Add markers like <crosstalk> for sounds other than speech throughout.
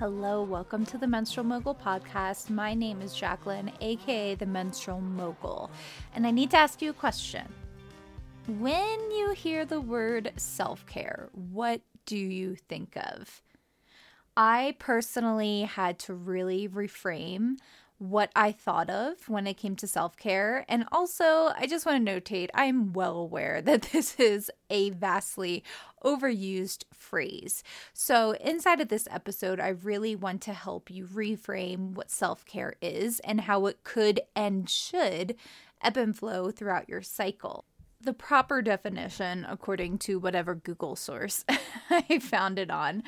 Hello, welcome to the Menstrual Mogul podcast. My name is Jacqueline, aka the Menstrual Mogul, and I need to ask you a question. When you hear the word self care, what do you think of? I personally had to really reframe what I thought of when it came to self care. And also, I just want to notate I'm well aware <laughs> that this is a vastly overused phrase. So, inside of this episode, I really want to help you reframe what self care is and how it could and should ebb and flow throughout your cycle the proper definition, according to whatever Google source <laughs> I found it on,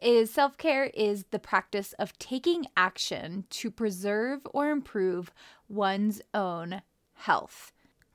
is self care is the practice of taking action to preserve or improve one's own health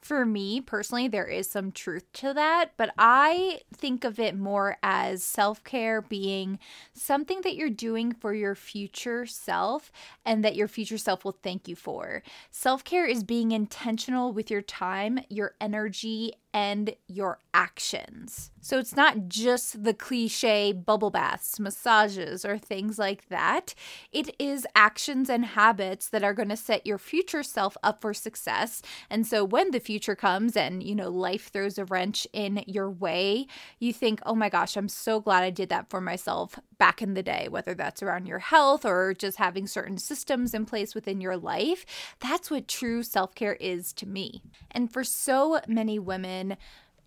for me personally, there is some truth to that, but I think of it more as self care being something that you're doing for your future self and that your future self will thank you for. Self care is being intentional with your time, your energy, and your actions. So it's not just the cliche bubble baths, massages, or things like that. It is actions and habits that are going to set your future self up for success. And so when the future comes and, you know, life throws a wrench in your way, you think, oh my gosh, I'm so glad I did that for myself back in the day, whether that's around your health or just having certain systems in place within your life. That's what true self care is to me. And for so many women,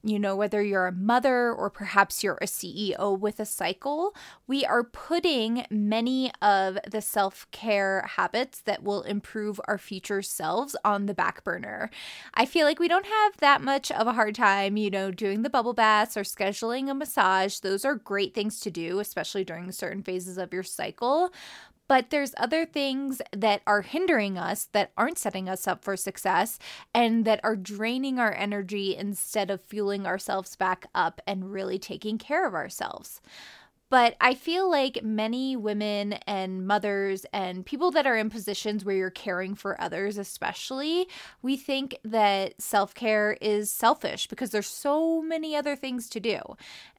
you know, whether you're a mother or perhaps you're a CEO with a cycle, we are putting many of the self care habits that will improve our future selves on the back burner. I feel like we don't have that much of a hard time, you know, doing the bubble baths or scheduling a massage. Those are great things to do, especially during certain phases of your cycle but there's other things that are hindering us that aren't setting us up for success and that are draining our energy instead of fueling ourselves back up and really taking care of ourselves. But I feel like many women and mothers and people that are in positions where you're caring for others, especially, we think that self care is selfish because there's so many other things to do.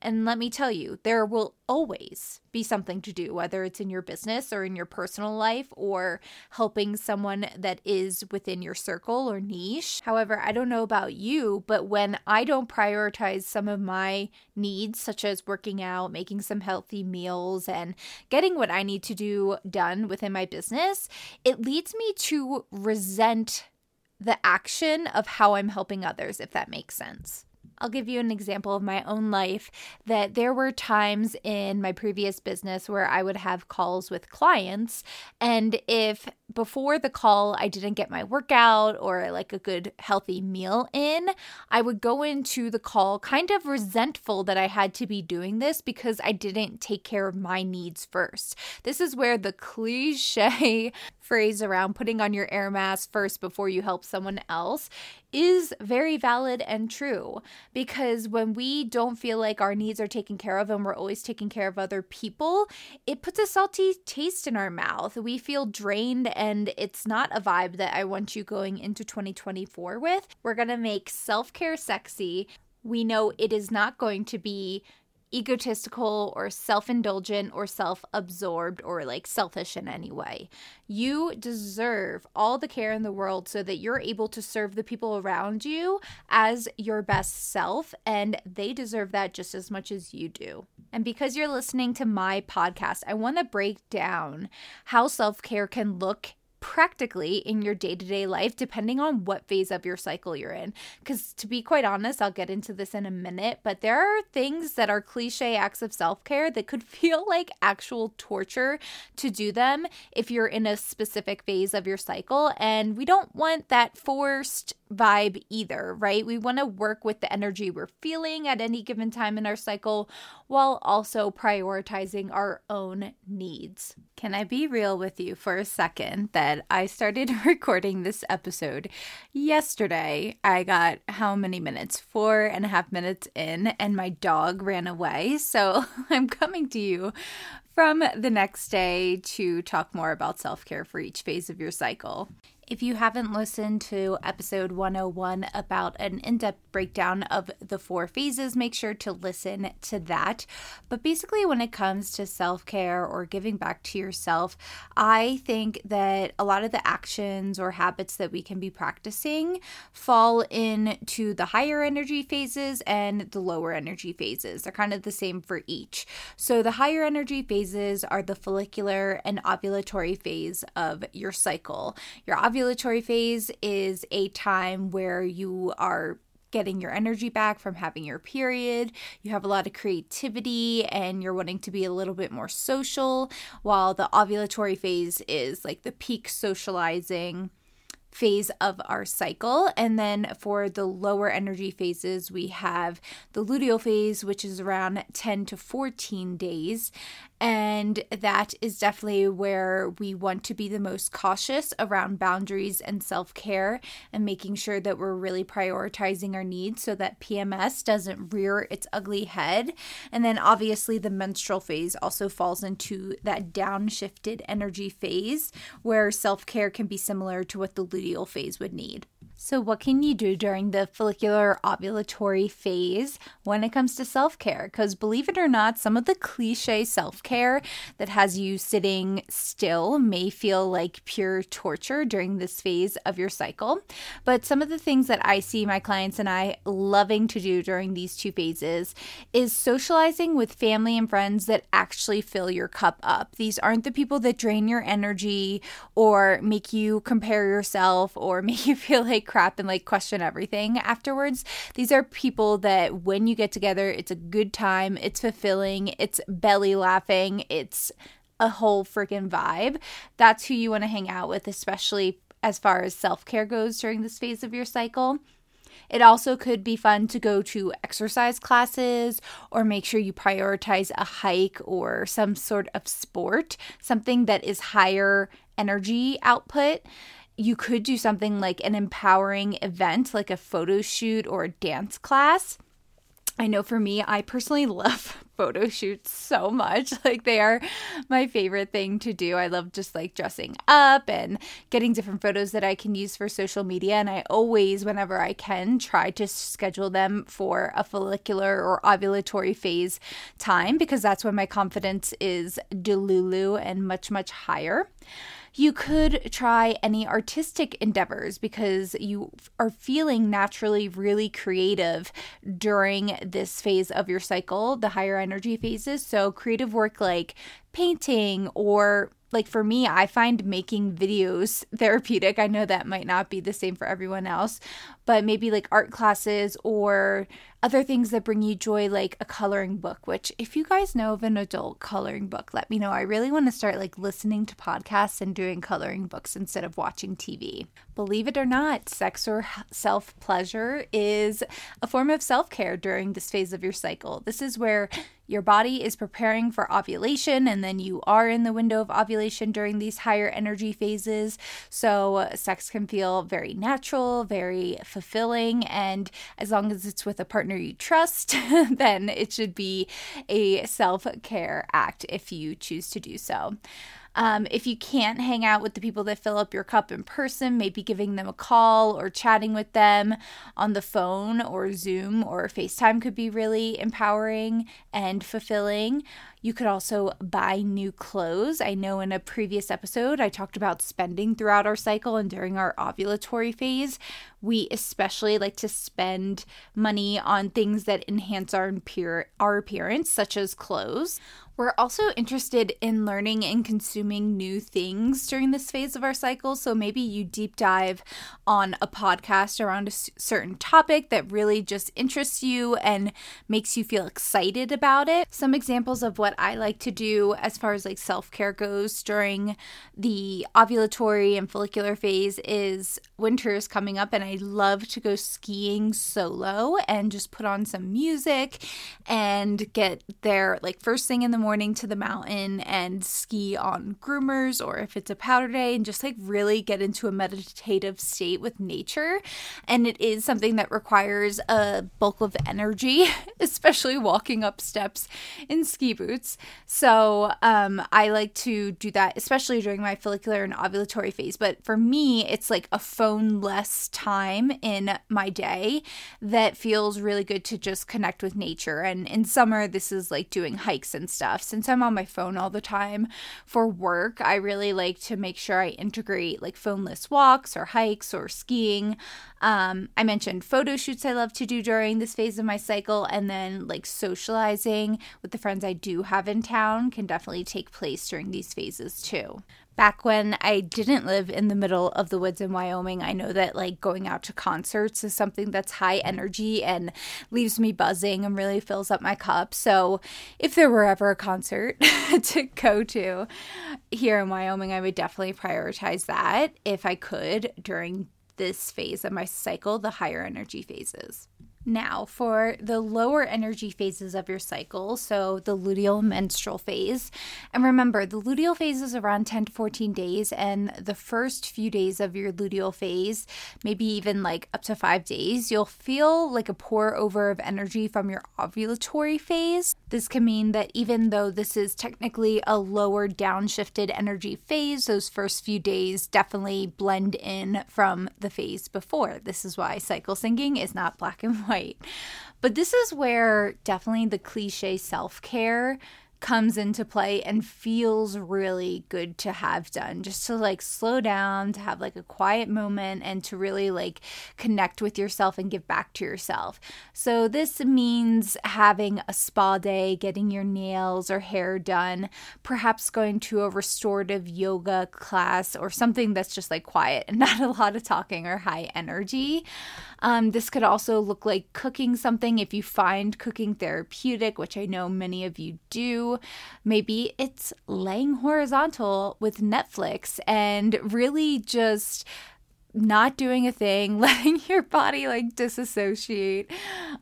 And let me tell you, there will always be something to do, whether it's in your business or in your personal life or helping someone that is within your circle or niche. However, I don't know about you, but when I don't prioritize some of my needs, such as working out, making some healthy meals, and getting what I need to do done within my business, it leads me to resent the action of how I'm helping others, if that makes sense. I'll give you an example of my own life that there were times in my previous business where I would have calls with clients. And if before the call I didn't get my workout or like a good healthy meal in, I would go into the call kind of resentful that I had to be doing this because I didn't take care of my needs first. This is where the cliche phrase around putting on your air mask first before you help someone else is very valid and true because when we don't feel like our needs are taken care of and we're always taking care of other people, it puts a salty taste in our mouth. We feel drained and it's not a vibe that I want you going into 2024 with. We're to make self care sexy. We know it is not going to be egotistical or self indulgent or self absorbed or like selfish in any way. You deserve all the care in the world so that you're able to serve the people around you as your best self, and they deserve that just as much as you do. And because you're listening to my podcast, I want to break down how self care can look practically in your day to day life, depending on what phase of your cycle you're in. Because to be quite honest, I'll get into this in a minute, but there are things that are cliche acts of self care that could <laughs> feel like actual torture to do them if you're in a specific phase of your cycle. And we don't want that forced vibe either, right? We want to work with the energy we're feeling at any given time in our cycle while also prioritizing our own needs. Can I be real with you for a second that I started <laughs> recording this episode yesterday? I got how many minutes? Four and a half minutes in, and my dog ran away. So <laughs> I'm coming to you from the next day to talk more about self care for each phase of your cycle. If you haven't listened to episode 101 about an in depth breakdown of the four phases, make sure to listen to that. But basically, when it comes to self care or giving back to yourself, I think that a lot of the actions or habits that we can be practicing fall into the higher energy phases and the lower energy phases. They're kind of the same for each. So, the higher energy phases are the follicular and ovulatory phase of your cycle. Your ovulatory ovulatory phase is a time where you are getting your energy back from having your period. You have a lot of creativity and you're wanting to be a little bit more social, while the ovulatory phase is like the peak socializing phase of our cycle. And then for the lower energy phases, we have the luteal phase, which is around 10 to 14 days. And that is definitely where we want to be the most cautious around boundaries and self care and making sure that we're really prioritizing our needs so that PMS doesn't rear its ugly head. And then obviously, the menstrual phase also falls into that downshifted energy phase where self care can be similar to what the luteal phase would need. So, what can you do during the follicular ovulatory phase when it comes to self care? Because believe it or not, some of the cliche self care that has you sitting still may feel like pure torture during this phase of your cycle. But some of the things that I see my clients and I loving to do during these two phases is socializing with family and friends that actually fill your cup up. These aren't the people that drain your energy or make you compare yourself or <laughs> make you feel like crap and like question everything afterwards. These are people that when you get together, it's a good time, it's fulfilling, it's belly laughing, it's a whole freaking vibe. That's who you want to hang out with, especially as far as self care goes during this phase of your cycle. It also could be fun to go to exercise classes or make sure you prioritize a hike or some sort of sport, something that is higher energy output you could do something like an empowering event, like a photo shoot or a dance class. I know for me, I personally <laughs> love photo shoots so much. <laughs> Like they are my favorite thing to do. I love just like dressing up and getting different photos that I can use for social media. And I always, whenever I can, try to schedule them for a follicular or ovulatory phase time because that's when my confidence is delulu and much, much higher. You could try any artistic endeavors because you are feeling naturally really creative during this phase of your cycle, the higher energy phases. So, creative work like painting or like for me, I find making videos <laughs> therapeutic. I know that might not be the same for everyone else, but maybe like art classes or other things that bring you joy, like a coloring book. Which, if you guys know of an adult coloring book, let me know. I really want to start like listening to podcasts and doing coloring books instead of watching TV. Believe it or not, sex or self pleasure is a form of self care during this phase of your cycle. This is where your body is preparing for ovulation, and then you are in the window of ovulation during these higher energy phases. So, sex can feel very natural, very fulfilling, and as long as it's with a partner you trust, <laughs> then it should be a self care act if you choose to do so. Um, if you can't hang out with the people that fill up your cup in person, maybe giving them a call or chatting with them on the phone or Zoom or FaceTime could be really empowering and fulfilling. You could also buy new clothes. I know in a previous episode I talked about spending throughout our cycle and during our ovulatory phase. We especially like to spend money on things that enhance our, our appearance, such as clothes. We're also interested in learning and consuming new things during this phase of our cycle. So maybe you deep dive on a podcast around a certain topic that really just interests you and makes you feel excited about it. Some examples of what I like to do as far as like self care goes during the ovulatory and follicular phase is winter is coming up and I love to go skiing solo and just put on some music and get there like first thing in the morning to the mountain and ski on groomers or if it's a powder day and just like really get into a meditative state with nature. And it is something that requires a bulk of energy, <laughs> especially walking up steps in ski boots. So um, I like to do that, especially during my follicular and ovulatory phase. But for me, it's like a phone less time in my day that feels really good to just connect with nature. And in summer, this is like doing hikes and stuff. Since I'm on my phone all the time for work, I really like to make sure I integrate like phoneless walks or hikes or skiing. Um, I mentioned photo shoots I love to do during this phase of my cycle, and then like socializing with the friends I do have in town can definitely take place during these phases too back when I didn't live in the middle of the woods in Wyoming, I know that like going out to concerts is something that's high energy and leaves me buzzing and really fills up my cup. So, if there were ever a concert <laughs> to go to here in Wyoming, I would definitely prioritize that if I could during this phase of my cycle, the higher energy phases. Now, for the lower energy phases of your cycle, so the luteal menstrual phase, and remember the luteal phase is around 10 to 14 days, and the first few days of your luteal phase, maybe even like up to five days, you'll feel like a pour over of energy from your ovulatory phase. This can mean that even though this is technically a lower downshifted energy phase, those first few days definitely blend in from the phase before. This is why cycle syncing is not black and white But this is where definitely the cliche self care comes into play and feels really good to have done. Just to like slow down to have like a quiet moment and to really like connect with yourself and give back to yourself. So this means having a spa day getting your nails or hair done perhaps going to a restorative yoga class or something that's just like quiet and <laughs> not a lot of talking or high energy um, this could also look like cooking something if you find cooking therapeutic which i know many of you do. Maybe it's laying horizontal with Netflix and really just not doing a thing, <laughs> letting your body like disassociate,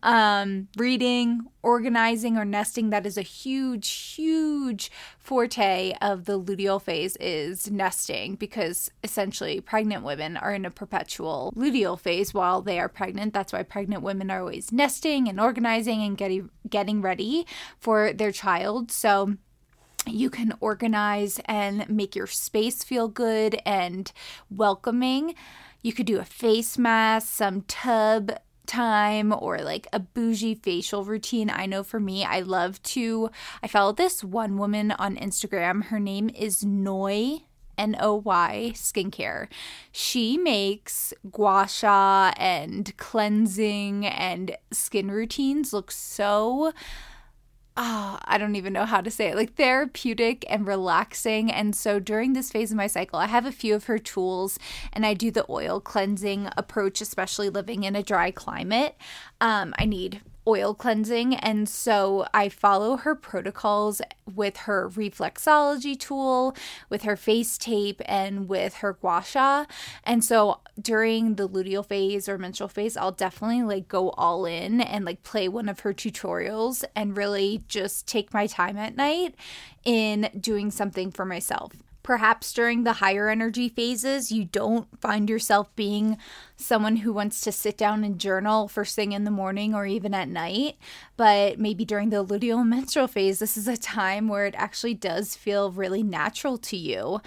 um, reading, organizing, or nesting. That is a huge, huge forte of the luteal phase is nesting because essentially pregnant women are in a perpetual luteal phase while they are pregnant. That's why pregnant women are always nesting and organizing and getting getting ready for their child. So you can organize and make your space feel good and welcoming. You could do a face mask, some tub time or like a bougie facial routine. I know for me, I love to. I follow this one woman on Instagram. Her name is Noy. N O Y skincare. She makes gua sha and cleansing and skin routines look so oh, I don't even know how to say it, like therapeutic and relaxing. And so during this phase of my cycle, I have a few of her tools and I do the oil cleansing approach, especially living in a dry climate. Um, I need oil cleansing. And so I follow her protocols with her reflexology tool, with her face tape, and with her gua sha. And so during the luteal phase or menstrual phase, I'll definitely like go all in and like play one of her tutorials and really just take my time at night in doing something for myself. Perhaps during the higher energy phases, you don't find yourself being someone who wants to sit down and journal first thing in the morning or even at night. But maybe during the luteal <laughs> menstrual phase, this is a time where it actually does feel really natural to you.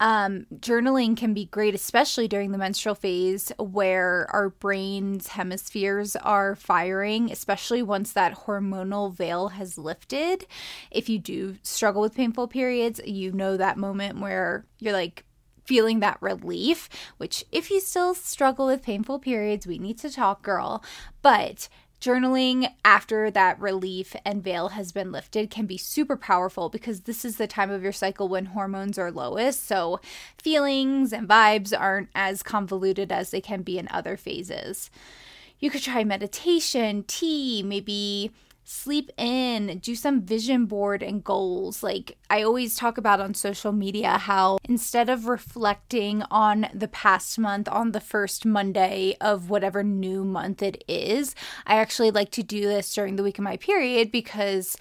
Um, journaling can be great, especially during the menstrual phase where our brain's hemispheres are firing, especially once that hormonal veil has lifted. If you do struggle with painful periods, you know that moment where you're like, feeling that relief, which, if you still struggle with painful periods, we need to talk, girl. But journaling after that relief and veil has been lifted can be super powerful because this is the time of your cycle when hormones are lowest. So feelings and vibes aren't as convoluted as they can be in other phases. You could try meditation, tea, maybe sleep in, do some vision board and goals. Like I always talk about on social media how instead of reflecting on the past month on the first Monday of whatever new month it is, I actually like to do this during the week of my period because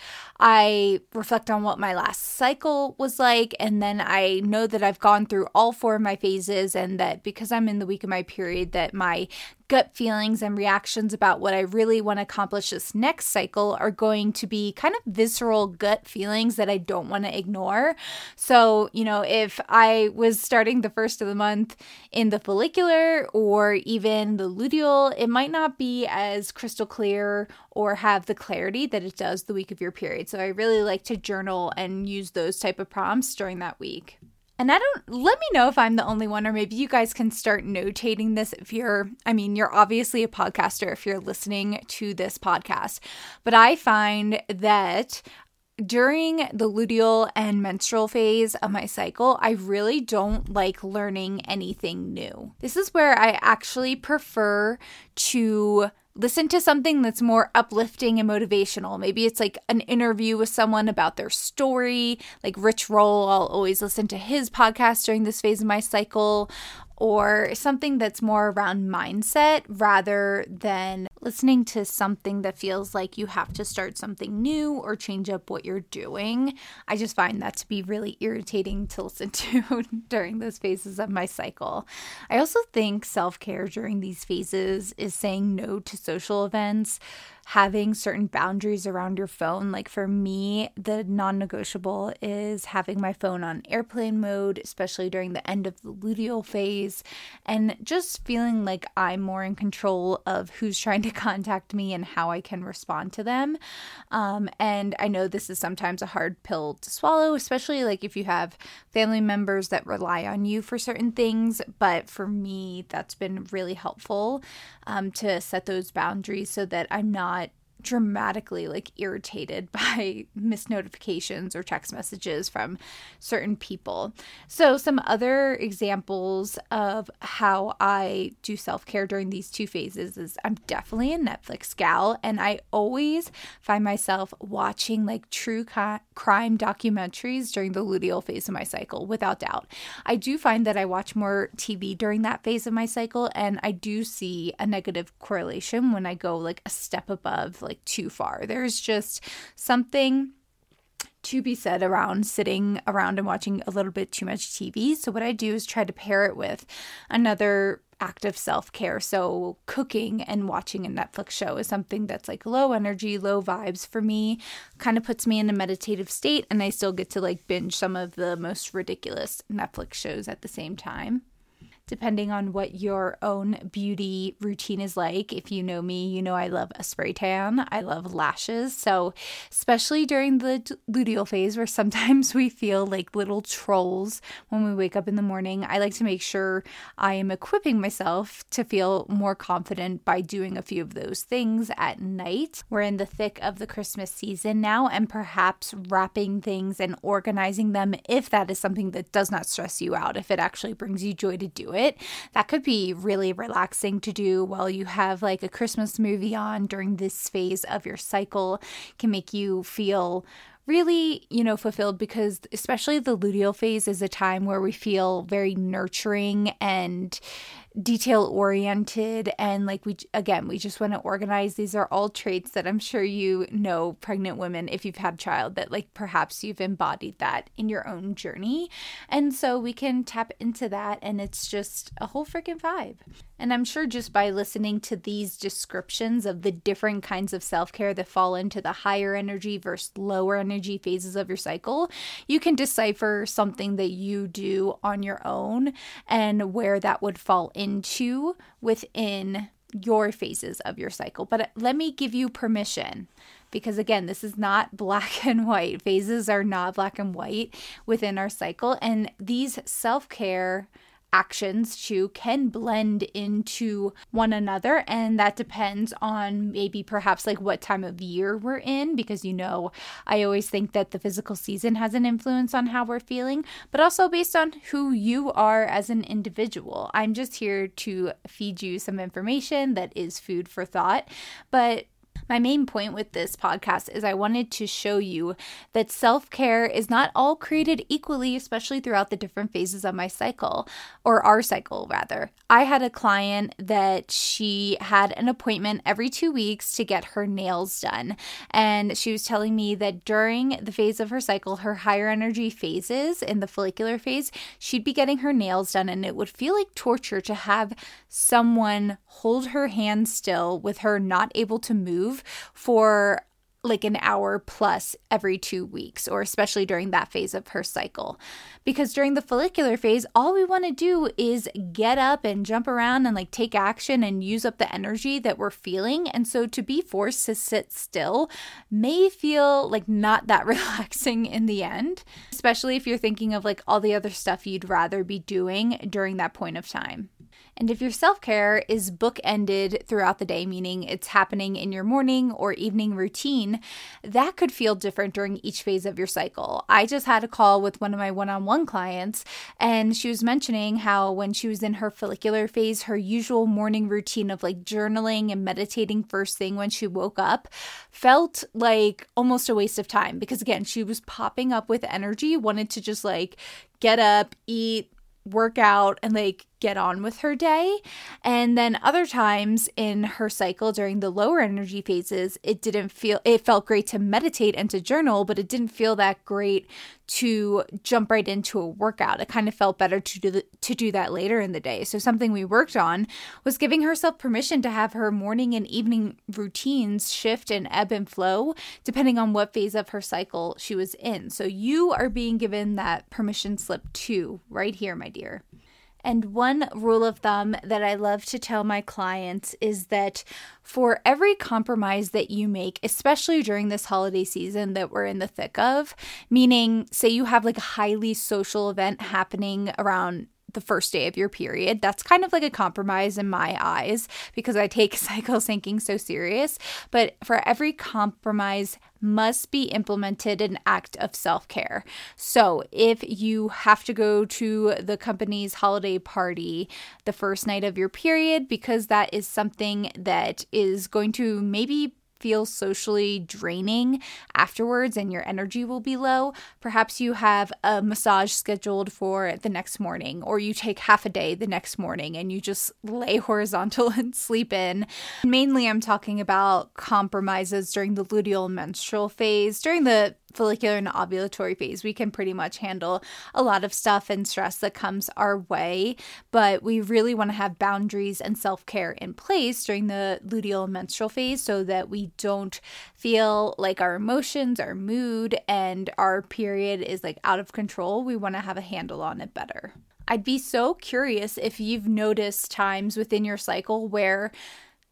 I reflect on what my last cycle was like and then I know that I've gone through all four of my phases and that because I'm in the week of my period that my gut feelings and reactions about what I really want to accomplish this next cycle are going to be kind of visceral gut feelings that I don't want to ignore. So, you know, if I was starting the first of the month in the follicular or even the luteal, it might not be as crystal clear or have the clarity that it does the week of your period. So I really like to journal and use those type of prompts during that week. And I don't let me know if I'm the only one, or maybe you guys can start notating this if you're, I mean, you're obviously a podcaster if you're listening to this podcast. But I find that during the luteal and menstrual phase of my cycle, I really don't like learning anything new. This is where I actually prefer to listen to something that's more uplifting and motivational. Maybe it's like an interview with someone about their story, like Rich Roll. I'll always listen to his podcast during this phase of my cycle, or something that's more around mindset rather than listening to something that feels like you have to start something new or change up what you're doing. I just find that to be really irritating to listen <laughs> to during those phases of my cycle. I also think self care during these phases is saying no to social events having certain boundaries around your phone. Like for me, the non negotiable is having my phone on airplane mode, especially during the end of the luteal phase, and just feeling like I'm more in control of who's trying to contact me and how I can respond to them. Um, and I know this is sometimes a hard pill to swallow, especially like if you have family members that rely on you for certain things. But for me, that's been really helpful um, to set those boundaries so that I'm not dramatically like irritated <laughs> by missed notifications or text messages from certain people. So, some other examples of how I do self care during these two phases is I'm definitely a Netflix gal, and I always find myself watching like true crime documentaries during the luteal phase of my cycle, without doubt. I do find that I watch more TV during that phase of my cycle, and I do see a negative correlation when I go like a step above like like too far. There's just something to be said around sitting around and watching a little bit too much TV. So, what I do is try to pair it with another act of self care. So, cooking and watching a Netflix show is something that's like low energy, low vibes for me, kind of puts me in a meditative state, and I still get to like binge some of the most ridiculous Netflix shows at the same time depending on what your own beauty routine is like. If you know me, you know I love a spray tan, I love lashes. So, especially during the luteal phase where sometimes we feel like little trolls when we wake up in the morning, I like to make sure I am equipping myself to feel more confident by doing a few of those things at night. We're in the thick of the Christmas season now, and perhaps wrapping things and organizing them if that is something that does not stress you out, if it actually brings you joy to do it. That could be really relaxing to do while you have like a Christmas movie on during this phase of your cycle, can make you feel really, you know, fulfilled because especially the luteal phase is a time where we feel very nurturing and detail oriented and like we again we just want to organize. These are all traits that i'm sure you know pregnant women if you've had a child that like perhaps you've embodied that in your own journey. And so we can tap into that and it's just a whole freaking vibe. And i'm sure just by listening to these descriptions of the different kinds of self-care that fall into the higher energy versus lower energy phases of your cycle you can decipher something that you do on your own and where that would fall in into within your phases of your cycle. But uh, let me give you permission because, again, this is not <laughs> black and white. Phases are not black and white within our cycle. And these self care actions too can blend into one another and that depends on maybe perhaps like what time of year we're in because you know I always think that the physical season has an influence on how we're feeling but also based on who you are as an individual. I'm just here to feed you some information that is food for thought but My main point with this podcast is I wanted to show you that self care is not all created equally, especially throughout the different phases of my cycle, or our cycle, rather. I had a client that she had an appointment every two weeks to get her nails done. And she was telling me that during the phase of her cycle, her higher energy phases in the follicular phase, she'd be getting her nails done, and it would feel like torture to have someone hold her hand still with her not able to move for like an hour plus every two weeks, or especially during that phase of her cycle. Because during the follicular phase, all we want to do is get up and jump around and like take action and use up the energy that we're feeling. And so to be forced to sit still may feel like not that <laughs> relaxing in the end, especially if you're thinking of like all the other stuff you'd rather be doing during that point of time. And if your self care is bookended throughout the day, meaning it's happening in your morning or evening routine, that could feel different during each phase of your cycle. I just had a call with one of my one on one clients, and she was mentioning how when she was in her follicular phase, her usual morning routine of like journaling and meditating first thing when she woke up felt like almost a waste of time because, again, she was popping up with energy, wanted to just like get up, eat, work out, and like get on with her day. And then other times in her cycle during the lower energy phases, it didn't feel, it felt great to meditate and to journal, but it didn't feel that great to jump right into a workout. It kind of felt better to do the, to do that later in the day. So something we worked on was giving herself permission to have her morning and evening routines shift and ebb and flow depending on what phase of her cycle she was in. So you are being given that permission slip too right here, my dear. And one rule of thumb that I love to tell my clients is that for every compromise that you make, especially during this holiday season that we're in the thick of, meaning, say you have like a highly social event happening around the first day of your period. That's kind of like a compromise in my eyes because I take <laughs> cycle syncing so serious. But for every compromise must be implemented an act of self care. So, if you have to go to the company's holiday party the first night of your period, because that is something that is going to maybe feel socially draining afterwards and your energy will be low, perhaps you have a massage scheduled for the next morning, or you take half a day the next morning and you just lay <laughs> horizontal and sleep in. Mainly, I'm talking about compromises during the luteal menstrual phase, during the follicular and ovulatory phase, we can pretty much handle a lot of stuff and stress that comes our way. But we really want to have boundaries and self care in place during the luteal menstrual phase so that we don't feel like our emotions, our mood, and our period is like out of control. We want to have a handle on it better. I'd be so curious if you've noticed times within your cycle where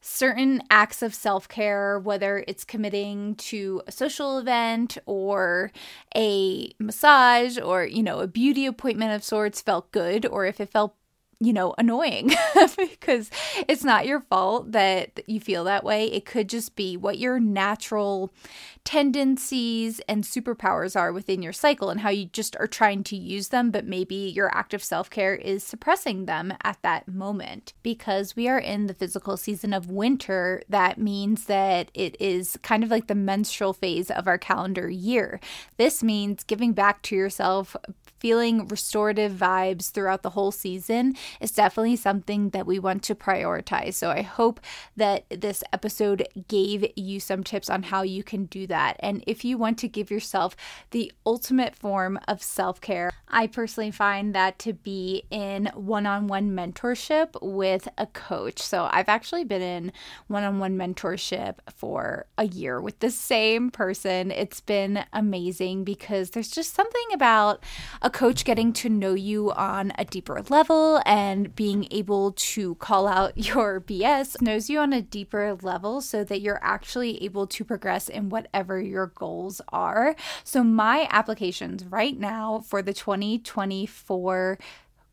certain acts of self care, whether it's committing to a social event or a massage or, you know, a beauty appointment of sorts, felt good, or if it felt you know, annoying <laughs> because it's not your fault that you feel that way. It could just be what your natural tendencies and superpowers are within your cycle and how you just are trying to use them, but maybe your active self care is suppressing them at that moment. Because we are in the physical season of winter, that means that it is kind of like the menstrual phase of our calendar year. This means giving back to yourself feeling restorative vibes throughout the whole season is definitely something that we want to prioritize. So I hope that this episode gave you some tips on how you can do that. And if you want to give yourself the ultimate form of self care, I personally find that to be in one on one mentorship with a coach. So I've actually been in one on one mentorship for a year with the same person. It's been amazing because there's just something about a coach getting to know you on a deeper level and being able to call out <laughs> your BS knows you on a deeper level so that you're actually able to progress in whatever your goals are. So, my applications right now for the 2024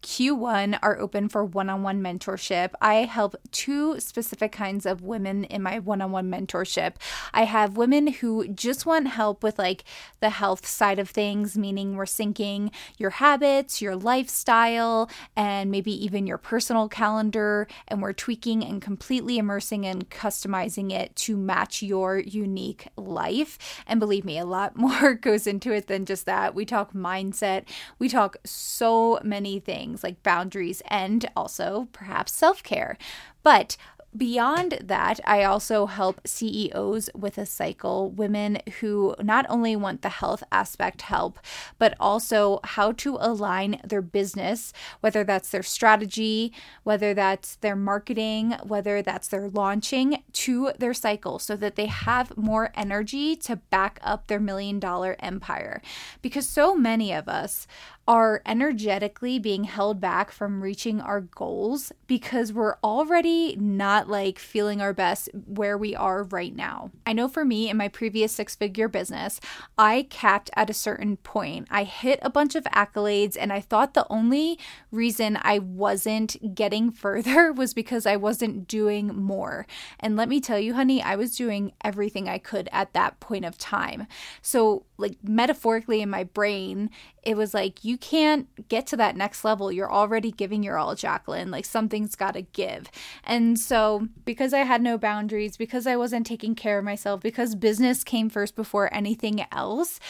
Q1 are open for one on one mentorship. I help two specific kinds of women in my one on one mentorship. I have women who just want help with like the health side of things, meaning we're syncing your habits, your lifestyle, and maybe even your personal calendar, and we're tweaking and completely immersing and customizing it to match your unique life. And believe me, a lot <laughs> more goes into it than just that. We talk mindset, we talk so many things things like boundaries and also perhaps self care. But Beyond that, I also help CEOs with a cycle, women who not only want the health aspect help, but also how to align their business, whether that's their strategy, whether that's their marketing, whether that's their launching to their cycle so that they have more energy to back up their million dollar empire. Because so many of us are energetically being held back from reaching our goals because we're already not like feeling our best where we are right now. I know for me in my previous six figure business, I capped at a certain point. I hit a bunch of accolades, and I thought the only reason I wasn't getting <laughs> further was because I wasn't doing more. And let me tell you, honey, I was doing everything I could at that point of time. So, like, metaphorically in my brain, it was like, you can't get to that next level. You're already giving your all, Jacqueline. Like something's got to give. And so, because I had no boundaries, because I wasn't taking care of myself, because business came first before anything else,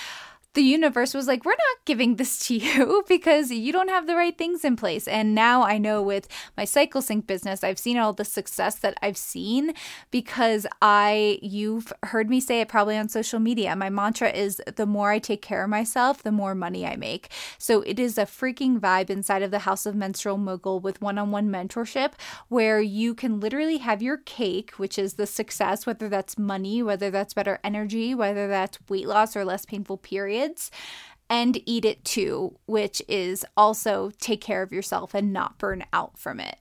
the universe was like, we're not giving this to you <laughs> because you don't have the right things in place. And now I know with my cycle sync business, I've seen all the success that I've seen because I, you've heard me say it probably on social media. My mantra is the more I take care of myself, the more money I make. So it is a freaking vibe inside of the House of Menstrual Mogul with one on one mentorship where you can literally have your cake, which is the success, whether that's money, whether that's better energy, whether that's weight loss or less painful periods and eat it too, which is also take care of yourself and not burn out from it.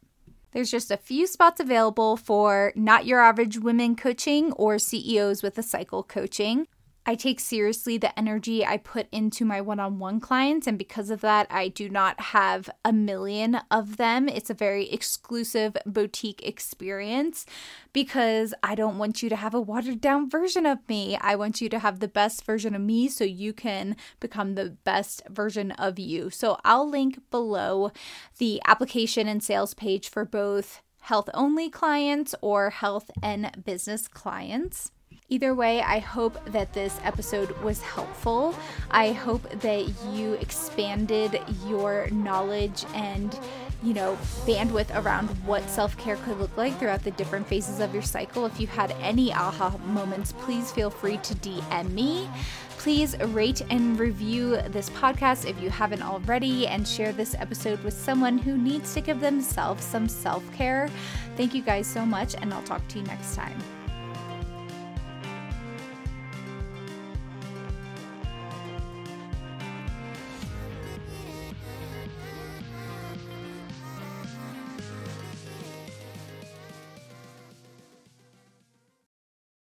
There's just a few spots available for not your average women coaching or CEOs with a cycle coaching. I take seriously the energy I put into my one on one clients. And because of that, I do not have a million of them. It's a very exclusive boutique experience because I don't want you to have a watered down version of me. I want you to have the best version of me so you can become the best version of you. So I'll link below the application and sales page for both health only clients or health and business clients. Either way, I hope that this episode was helpful. I hope that you expanded your knowledge and you know, bandwidth around what self care could look like throughout the different phases of your cycle. If you had any aha moments, please feel free to DM me. Please rate and review this podcast if you haven't already, and share this episode with someone who needs to give themselves some self care. Thank you guys so much, and I'll talk to you next time.